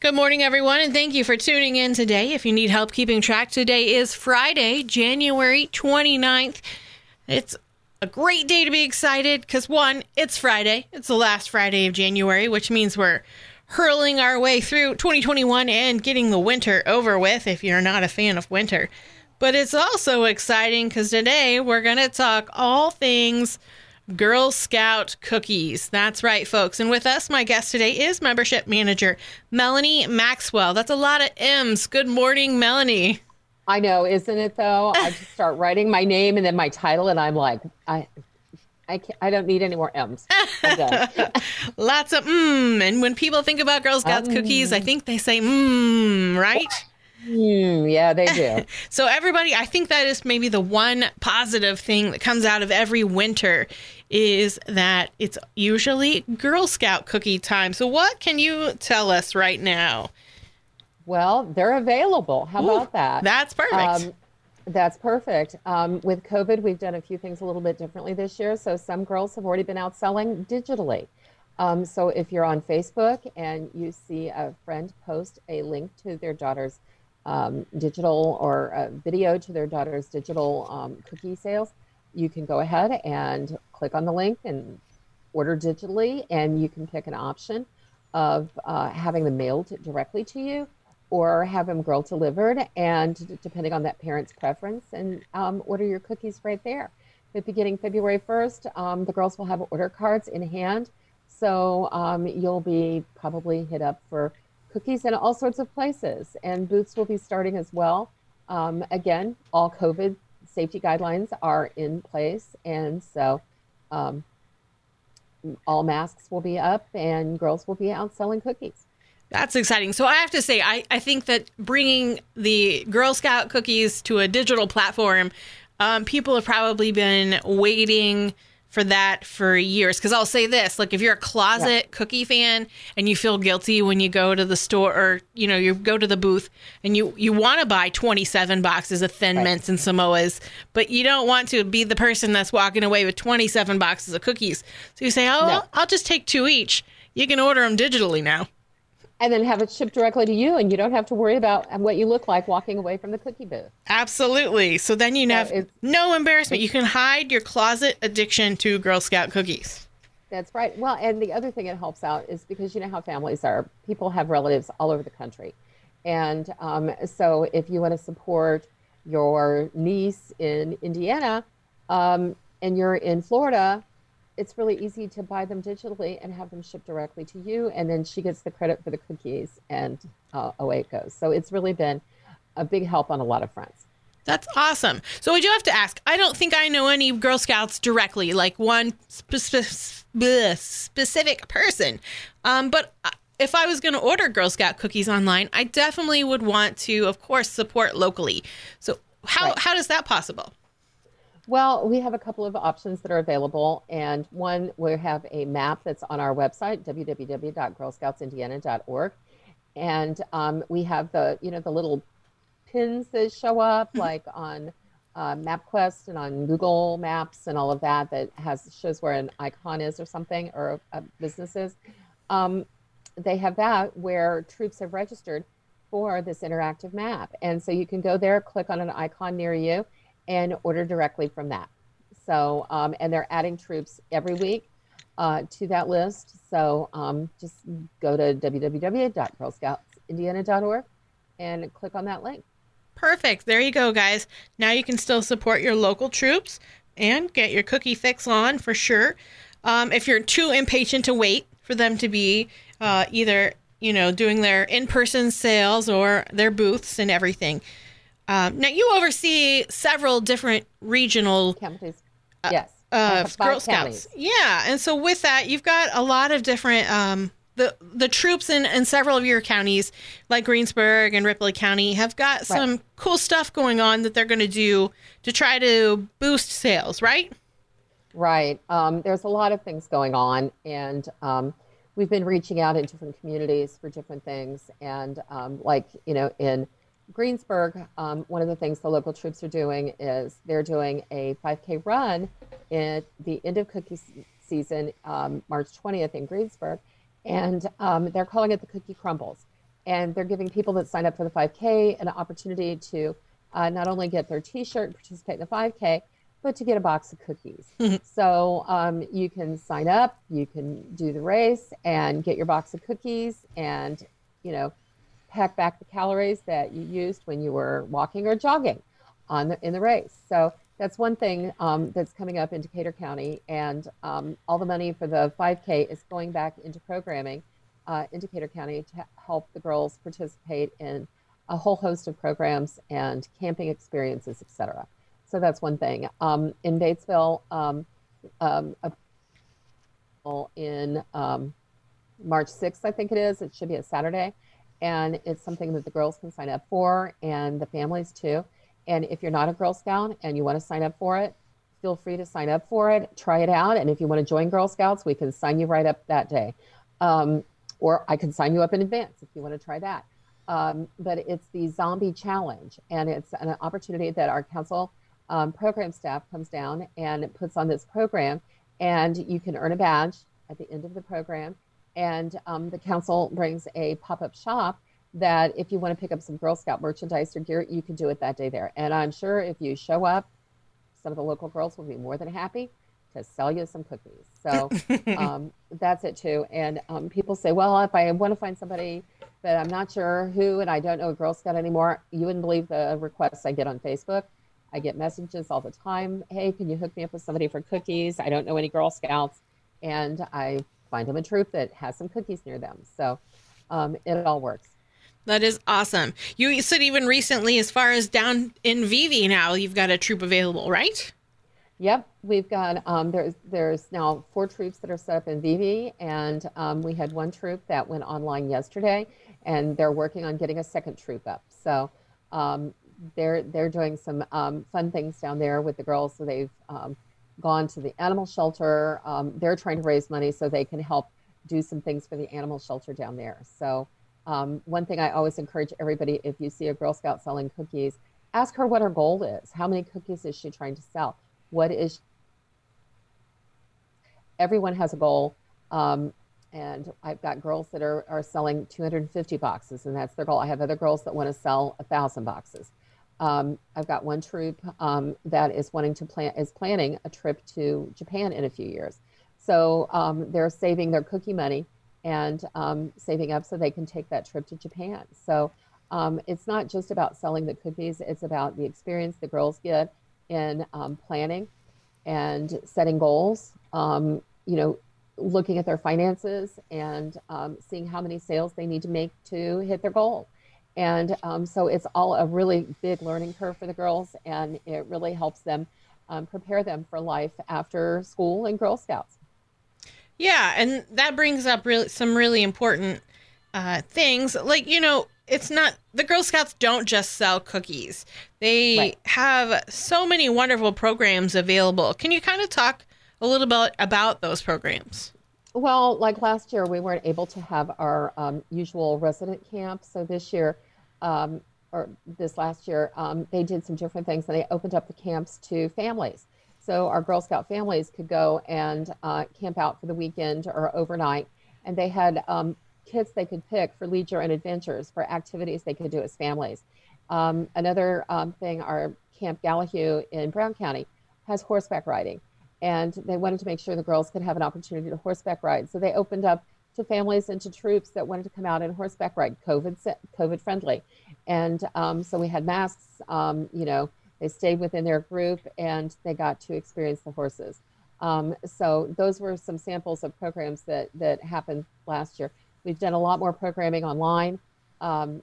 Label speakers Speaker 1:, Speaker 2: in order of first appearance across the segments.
Speaker 1: Good morning, everyone, and thank you for tuning in today. If you need help keeping track, today is Friday, January 29th. It's a great day to be excited because, one, it's Friday. It's the last Friday of January, which means we're hurling our way through 2021 and getting the winter over with if you're not a fan of winter. But it's also exciting because today we're going to talk all things Girl Scout cookies. That's right, folks. And with us, my guest today is membership manager Melanie Maxwell. That's a lot of M's. Good morning, Melanie.
Speaker 2: I know, isn't it though? I just start writing my name and then my title, and I'm like, I, I, can't, I don't need any more M's.
Speaker 1: Lots of mmm. And when people think about Girl Scouts um, cookies, I think they say mmm, right?
Speaker 2: Mm, yeah, they do.
Speaker 1: so everybody, I think that is maybe the one positive thing that comes out of every winter is that it's usually Girl Scout cookie time. So, what can you tell us right now?
Speaker 2: Well, they're available. How Ooh, about that?
Speaker 1: That's perfect. Um,
Speaker 2: that's perfect. Um, with COVID, we've done a few things a little bit differently this year. So, some girls have already been out selling digitally. Um, so, if you're on Facebook and you see a friend post a link to their daughter's um, digital or a video to their daughter's digital um, cookie sales, you can go ahead and click on the link and order digitally, and you can pick an option of uh, having them mailed directly to you or have them girl delivered, and depending on that parent's preference, and um, order your cookies right there. But beginning February 1st, um, the girls will have order cards in hand. So um, you'll be probably hit up for cookies in all sorts of places. And booths will be starting as well. Um, again, all COVID safety guidelines are in place, and so um, all masks will be up, and girls will be out selling cookies.
Speaker 1: That's exciting. So I have to say, I, I think that bringing the Girl Scout cookies to a digital platform, um, people have probably been waiting for that for years. Because I'll say this: like, if you're a closet yeah. cookie fan and you feel guilty when you go to the store or you know you go to the booth and you you want to buy 27 boxes of Thin right. Mints and Samoas, but you don't want to be the person that's walking away with 27 boxes of cookies. So you say, "Oh, no. I'll just take two each." You can order them digitally now
Speaker 2: and then have it shipped directly to you and you don't have to worry about what you look like walking away from the cookie booth.
Speaker 1: Absolutely. So then you so have no embarrassment. You can hide your closet addiction to girl scout cookies.
Speaker 2: That's right. Well and the other thing it helps out is because you know how families are. People have relatives all over the country. And um, so if you want to support your niece in indiana um, and you're in florida it's really easy to buy them digitally and have them shipped directly to you. And then she gets the credit for the cookies and uh, away it goes. So it's really been a big help on a lot of fronts.
Speaker 1: That's awesome. So we do have to ask. I don't think I know any Girl Scouts directly, like one spe- bleh, specific person. Um, but uh, if I was going to order Girl Scout cookies online, I definitely would want to, of course, support locally. So how right. how is that possible?
Speaker 2: Well, we have a couple of options that are available, and one we have a map that's on our website www.girlscoutsindiana.org, and um, we have the you know the little pins that show up mm-hmm. like on uh, MapQuest and on Google Maps and all of that that has shows where an icon is or something or a, a business is. Um, they have that where troops have registered for this interactive map, and so you can go there, click on an icon near you and order directly from that. So, um, and they're adding troops every week uh, to that list. So um, just go to www.girlscoutsindiana.org and click on that link.
Speaker 1: Perfect. There you go, guys. Now you can still support your local troops and get your cookie fix on for sure. Um, if you're too impatient to wait for them to be uh, either, you know, doing their in person sales or their booths and everything, um, now you oversee several different regional
Speaker 2: counties. Uh, yes.
Speaker 1: Uh, Girl Scouts. Counties. Yeah, and so with that, you've got a lot of different um, the the troops in, in several of your counties, like Greensburg and Ripley County, have got some right. cool stuff going on that they're going to do to try to boost sales. Right.
Speaker 2: Right. Um, there's a lot of things going on, and um, we've been reaching out in different communities for different things, and um, like you know in Greensburg, um, one of the things the local troops are doing is they're doing a 5K run at the end of cookie season, um, March 20th in Greensburg, and um, they're calling it the Cookie Crumbles. and they're giving people that sign up for the 5K an opportunity to uh, not only get their T-shirt, and participate in the 5K, but to get a box of cookies. so um, you can sign up, you can do the race, and get your box of cookies, and you know, pack back the calories that you used when you were walking or jogging on the, in the race. So that's one thing um, that's coming up in Decatur County, and um, all the money for the 5K is going back into programming uh, in Decatur County to help the girls participate in a whole host of programs and camping experiences, etc. So that's one thing. Um, in Batesville, um, um, in um, March 6th, I think it is. It should be a Saturday, and it's something that the girls can sign up for, and the families too. And if you're not a Girl Scout and you want to sign up for it, feel free to sign up for it, try it out. And if you want to join Girl Scouts, we can sign you right up that day. Um, or I can sign you up in advance if you want to try that. Um, but it's the Zombie Challenge, and it's an opportunity that our council um, program staff comes down and puts on this program, and you can earn a badge at the end of the program. And um, the council brings a pop up shop that if you want to pick up some Girl Scout merchandise or gear, you can do it that day there. And I'm sure if you show up, some of the local girls will be more than happy to sell you some cookies. So um, that's it too. And um, people say, well, if I want to find somebody, but I'm not sure who, and I don't know a Girl Scout anymore, you wouldn't believe the requests I get on Facebook. I get messages all the time. Hey, can you hook me up with somebody for cookies? I don't know any Girl Scouts. And I find them a troop that has some cookies near them. So um, it all works.
Speaker 1: That is awesome. You said even recently, as far as down in Vevay now, you've got a troop available, right?
Speaker 2: Yep, we've got um, there's there's now four troops that are set up in Vevay, and um, we had one troop that went online yesterday, and they're working on getting a second troop up. So um, they're they're doing some um, fun things down there with the girls. So they've um, gone to the animal shelter. Um, they're trying to raise money so they can help do some things for the animal shelter down there. So um, one thing I always encourage everybody if you see a Girl Scout selling cookies, ask her what her goal is. How many cookies is she trying to sell? What is everyone has a goal. Um, and I've got girls that are, are selling 250 boxes, and that's their goal. I have other girls that want to sell a thousand boxes. Um, I've got one troop um, that is wanting to plan is planning a trip to Japan in a few years. So um, they're saving their cookie money and um, saving up so they can take that trip to Japan. So um, it's not just about selling the cookies, it's about the experience the girls get in um, planning and setting goals, you know, looking at their finances and seeing how many sales they need to make to hit their goal. And um, so it's all a really big learning curve for the girls, and it really helps them prepare them for life after school and Girl Scouts.
Speaker 1: Yeah, and that brings up really some really important uh, things. Like you know, it's not the Girl Scouts don't just sell cookies; they right. have so many wonderful programs available. Can you kind of talk a little bit about those programs?
Speaker 2: Well, like last year, we weren't able to have our um, usual resident camp, so this year. Um, or this last year, um, they did some different things and they opened up the camps to families. So our Girl Scout families could go and uh, camp out for the weekend or overnight. And they had um, kits they could pick for leisure and adventures for activities they could do as families. Um, another um, thing, our Camp Gallahue in Brown County has horseback riding. And they wanted to make sure the girls could have an opportunity to horseback ride. So they opened up to families and to troops that wanted to come out and horseback ride, COVID, COVID friendly. And um, so we had masks, um, you know, they stayed within their group and they got to experience the horses. Um, so those were some samples of programs that that happened last year. We've done a lot more programming online. Um,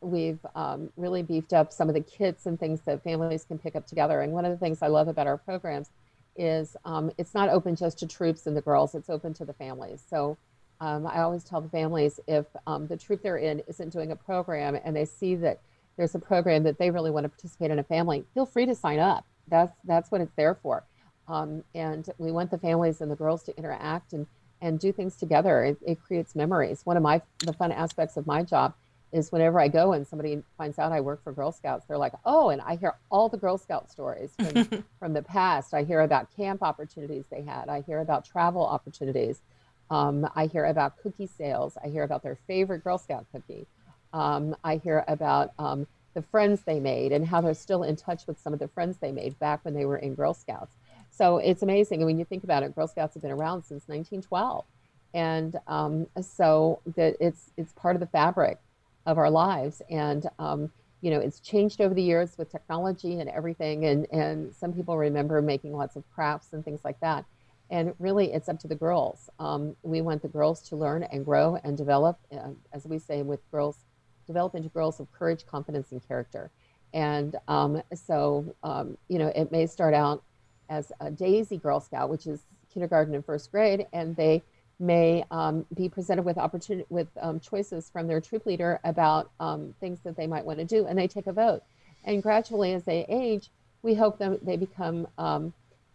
Speaker 2: we've um, really beefed up some of the kits and things that families can pick up together. And one of the things I love about our programs is um, it's not open just to troops and the girls; it's open to the families. So um, I always tell the families if um, the troop they're in isn't doing a program and they see that there's a program that they really want to participate in a family, feel free to sign up. That's that's what it's there for. Um, and we want the families and the girls to interact and and do things together. It, it, creates memories. One of my the fun aspects of my job is whenever I go and somebody finds out I work for Girl Scouts, they're like, "Oh!" And I hear all the Girl Scout stories from, from the past. I hear about camp opportunities they had. I hear about travel opportunities. Um, I hear about cookie sales. I hear about their favorite Girl Scout cookie. Um, I hear about um, the friends they made and how they're still in touch with some of the friends they made back when they were in Girl Scouts. So it's amazing. And when you think about it, Girl Scouts have been around since 1912. And um, so that it's, it's part of the fabric of our lives. And, um, you know, it's changed over the years with technology and everything. And, and some people remember making lots of crafts and things like that. And really, it's up to the girls. Um, we want the girls to learn and grow and develop, uh, as we say, with girls, develop into girls of courage, confidence, and character. And um, so, um, you know, it may start out as a Daisy Girl Scout, which is kindergarten and first grade, and they may um, be presented with opportunity with um, choices from their troop leader about um, things that they might want to do, and they take a vote. And gradually, as they age, we hope that they become um,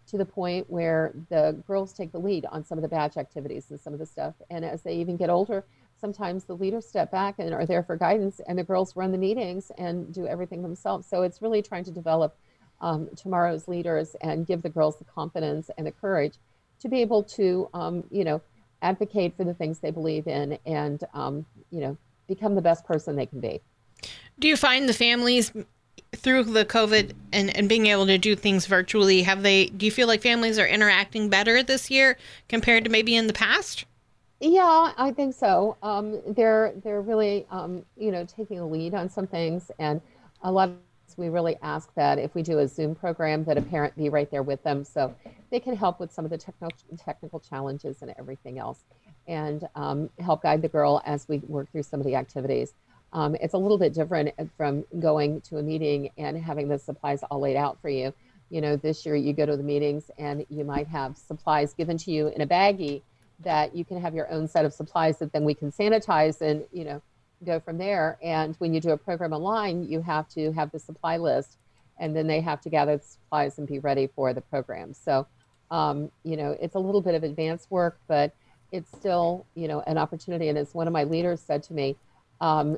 Speaker 2: to the point where the girls take the lead on some of the badge activities and some of the stuff. And as they even get older, sometimes the leaders step back and are there for guidance, and the girls run the meetings and do everything themselves. So it's really trying to develop um, tomorrow's leaders and give the girls the confidence and the courage to be able to, um, you know, advocate for the things they believe in and, um, you know, become the best person they can be.
Speaker 1: Do you find the families through the COVID and, and being able to do things virtually, have they, do you feel like families are interacting better this year compared to maybe in the past?
Speaker 2: Yeah, I think so. Um, they're they're really um, you know taking a lead on some things, and a lot we really ask that if we do a Zoom program, that a parent be right there with them so they can help with some of the technical technical challenges and everything else, and um, help guide the girl as we work through some of the activities. Um, it's a little bit different from going to a meeting and having the supplies all laid out for you. You know, this year you go to the meetings and you might have supplies given to you in a baggie that you can have your own set of supplies that then we can sanitize and, you know, go from there. And when you do a program online, you have to have the supply list and then they have to gather the supplies and be ready for the program. So, um, you know, it's a little bit of advanced work, but it's still, you know, an opportunity. And as one of my leaders said to me, um,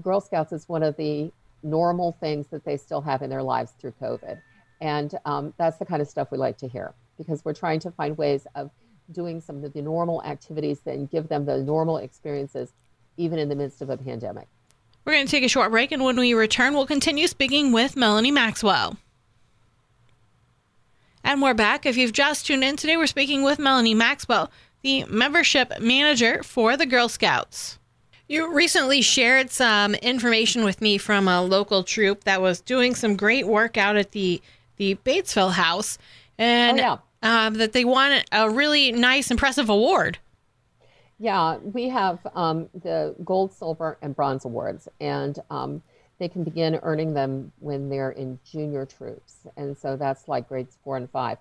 Speaker 2: Girl Scouts is one of the normal things that they still have in their lives through COVID. And um, that's the kind of stuff we like to hear because we're trying to find ways of doing some of the normal activities and give them the normal experiences, even in the midst of a pandemic.
Speaker 1: We're going to take a short break, and when we return, we'll continue speaking with Melanie Maxwell. And we're back. If you've just tuned in today, we're speaking with Melanie Maxwell, the membership manager for the Girl Scouts. You recently shared some information with me from a local troop that was doing some great work out at the the Batesville house, and oh, yeah. um, that they won a really nice, impressive award.
Speaker 2: Yeah, we have um, the gold, silver, and bronze awards, and um, they can begin earning them when they're in junior troops, and so that's like grades four and five.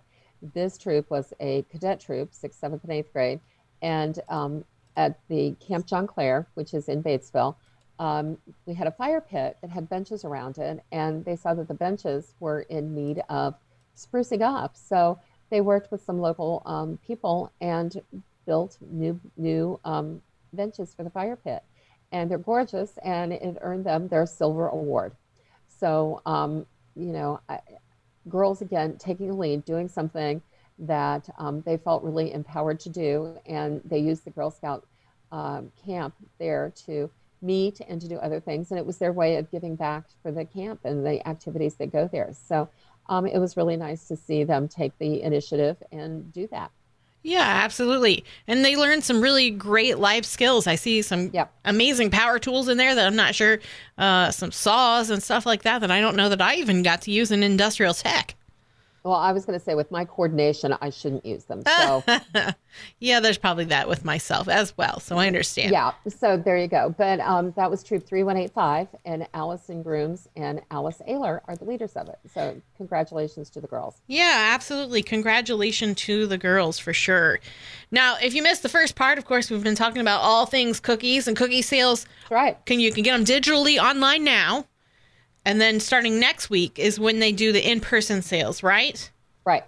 Speaker 2: This troop was a cadet troop, sixth, seventh, and eighth grade, and um, at the Camp John Clare, which is in Batesville, um, we had a fire pit that had benches around it, and they saw that the benches were in need of sprucing up. So they worked with some local um, people and built new new um, benches for the fire pit, and they're gorgeous, and it earned them their silver award. So um, you know, I, girls again taking a lead, doing something that um, they felt really empowered to do, and they used the Girl Scout um, camp there to meet and to do other things. And it was their way of giving back for the camp and the activities that go there. So um, it was really nice to see them take the initiative and do that.
Speaker 1: Yeah, absolutely. And they learned some really great life skills. I see some yep. amazing power tools in there that I'm not sure, uh, some saws and stuff like that that I don't know that I even got to use in industrial tech.
Speaker 2: Well, I was going to say with my coordination, I shouldn't use them. So,
Speaker 1: yeah, there's probably that with myself as well. So I understand.
Speaker 2: Yeah. So there you go. But um, that was Troop 3185, and Allison Grooms and Alice Ayler are the leaders of it. So congratulations to the girls.
Speaker 1: Yeah, absolutely. Congratulations to the girls for sure. Now, if you missed the first part, of course, we've been talking about all things cookies and cookie sales.
Speaker 2: That's right.
Speaker 1: Can you can get them digitally online now? And then starting next week is when they do the in person sales, right?
Speaker 2: Right.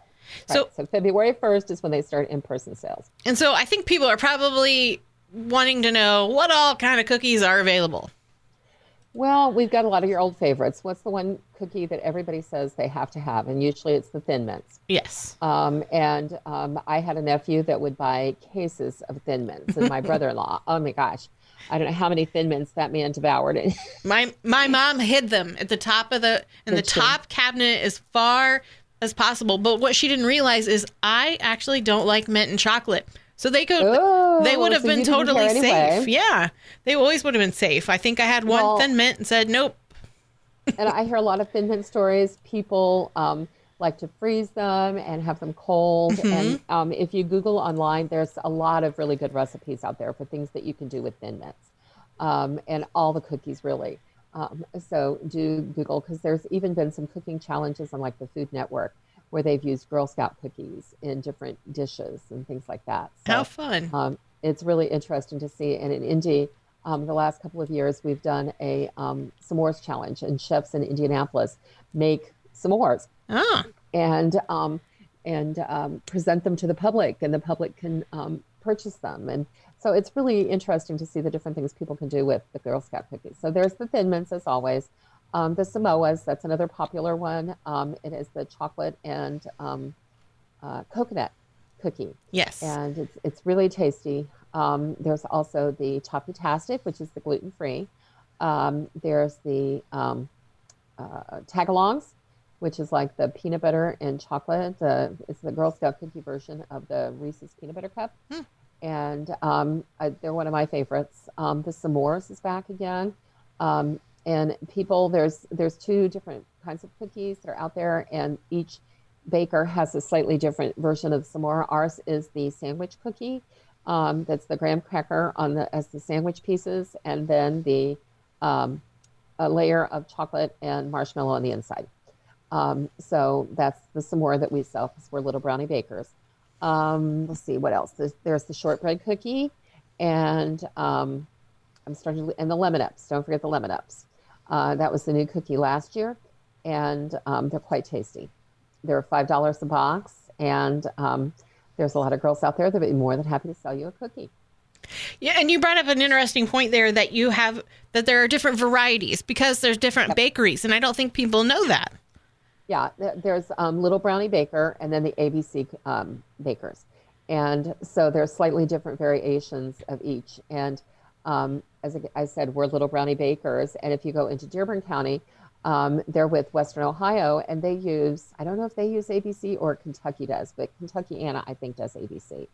Speaker 2: So, right. so February 1st is when they start in person sales.
Speaker 1: And so I think people are probably wanting to know what all kind of cookies are available.
Speaker 2: Well, we've got a lot of your old favorites. What's the one cookie that everybody says they have to have? And usually it's the Thin Mints.
Speaker 1: Yes.
Speaker 2: Um, and um, I had a nephew that would buy cases of Thin Mints, and my brother in law. Oh my gosh. I don't know how many Thin Mints that man devoured.
Speaker 1: my my mom hid them at the top of the in the top cabinet as far as possible. But what she didn't realize is I actually don't like mint and chocolate. So they could
Speaker 2: oh,
Speaker 1: they would have
Speaker 2: so
Speaker 1: been totally
Speaker 2: anyway.
Speaker 1: safe. Yeah. They always would have been safe. I think I had one
Speaker 2: Well-
Speaker 1: thin mint and said nope.
Speaker 2: and I hear a lot of Thin Mint stories. People um, like to freeze them and have them cold.
Speaker 1: Mm-hmm.
Speaker 2: And um, if you Google online, there's a lot of really good recipes out there for things that you can do with Thin Mints um, and all the cookies, really. Um, so do Google because there's even been some cooking challenges on like the Food Network where they've used Girl Scout cookies in different dishes and things like that. So,
Speaker 1: How fun.
Speaker 2: um, it's really interesting to see. And in Indy, um, the last couple of years, we've done a um, s'mores challenge, and chefs in Indianapolis make s'mores
Speaker 1: Ah.
Speaker 2: and um, and um, present them to the public, and the public can um, purchase them. And so it's really interesting to see the different things people can do with the Girl Scout cookies. So there's the Thin Mints, as always. Um, the Samoas, that's another popular one. Um, it is the chocolate and um, uh, coconut cookie
Speaker 1: Yes.
Speaker 2: and it's, it's really tasty. Um, there's also the Chocolate-tastic, which is the gluten free. Um, there's the um, uh, tagalongs, which is like the peanut butter and chocolate. Uh, it's the Girl Scout cookie version of the Reese's peanut butter cup.
Speaker 1: Hmm.
Speaker 2: And um, I, they're one of my favorites. Um, the s'mores is back again. Um, and people, there's there's two different kinds of cookies that are out there, and each baker has a slightly different version of s'more. Ours is the sandwich cookie. Um, that's the graham cracker on the as the sandwich pieces, and then the um, a layer of chocolate and marshmallow on the inside. Um, so that's the s'more that we sell because we're little brownie bakers. Um, let's see what else. There's, there's the shortbread cookie, and um, I'm starting to, and the lemon ups. Don't forget the lemon ups. Uh, that was the new cookie last year, and um, they're quite tasty. They're five dollars a box, and um, there's a lot of girls out there that would be more than happy to sell you a cookie.
Speaker 1: Yeah, and you brought up an interesting point there that you have that there are different varieties because there's different bakeries, and I don't think people know that.
Speaker 2: Yeah, there's um, Little Brownie Baker and then the ABC um, bakers. And so there's slightly different variations of each. And um, as I- said, we're Little Brownie Bakers. And if you go into Dearborn County, um, they're with Western Ohio and they use, I don't know if they use ABC or Kentucky does, but Kentuckiana, I think, does ABC.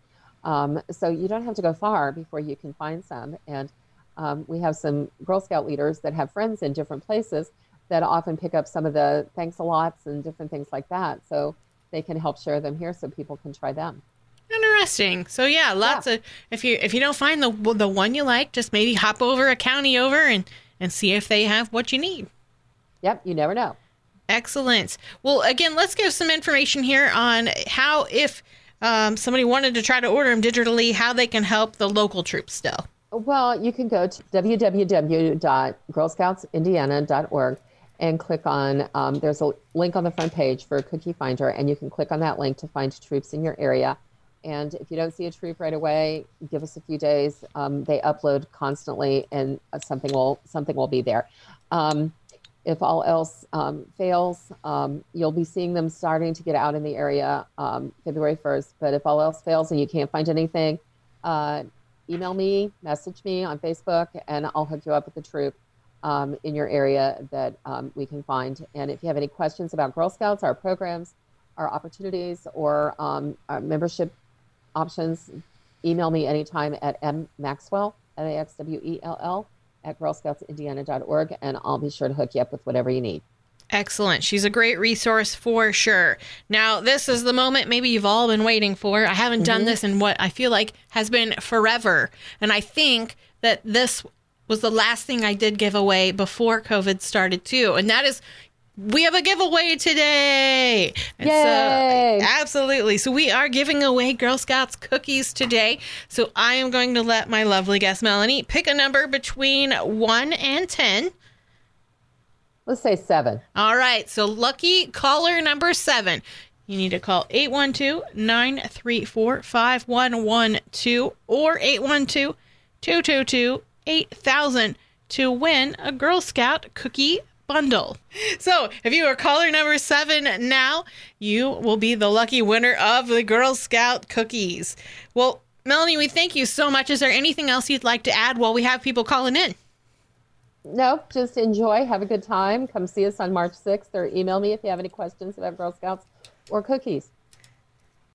Speaker 2: Um, so you don't have to go far before you can find some. And um, we have some Girl Scout leaders that have friends in different places that often pick up some of the thanks a lots and different things like that. So they can help share them here so people can try them.
Speaker 1: Interesting. So yeah, lots of if you if you don't find the the one you like, just maybe hop over a county over and and see if they have what you need.
Speaker 2: Yep, you never know.
Speaker 1: Excellent. Well, again, let's give some information here on how if um, somebody wanted to try to order them digitally, how they can help the local troops still.
Speaker 2: Well, you can go to www.girlscoutsindiana.org and click on, um, there's a link on the front page for Cookie Finder, and you can click on that link to find troops in your area. And if you don't see a troop right away, give us a few days. Um, they upload constantly, and uh, something will something will be there. Um, if all else um, fails, um, you'll be seeing them starting to get out in the area um, February 1st. But if all else fails and you can't find anything, uh, email me, message me on Facebook, and I'll hook you up with the troop um, in your area that um, we can find. And if you have any questions about Girl Scouts, our programs, our opportunities, or um, our membership options, email me anytime at mmaxwell, M-A-X-W-E-L-L, at girlscoutsindiana.org, and I'll be sure to hook you up with whatever you need.
Speaker 1: Excellent. She's a great resource for sure. Now, this is the moment maybe you've all been waiting for. I haven't done this in what I feel like has been forever. And I think that this was the last thing I did give away before COVID started, too. And that is we have a giveaway today. And
Speaker 2: Yay!
Speaker 1: So, absolutely. So we are giving away Girl Scouts cookies today. So I am going to let my lovely guest Melanie pick a number between 1 and 10.
Speaker 2: Let's say seven.
Speaker 1: All right. So lucky caller number seven. You need to call 812 934 5112 or 812 222 8000 to win a Girl Scout cookie bundle. So if you are caller number seven now, you will be the lucky winner of the Girl Scout cookies. Well, Melanie, we thank you so much. Is there anything else you'd like to add while we have people calling in?
Speaker 2: No, just enjoy, have a good time. Come see us on March 6th or email me if you have any questions about Girl Scouts or cookies.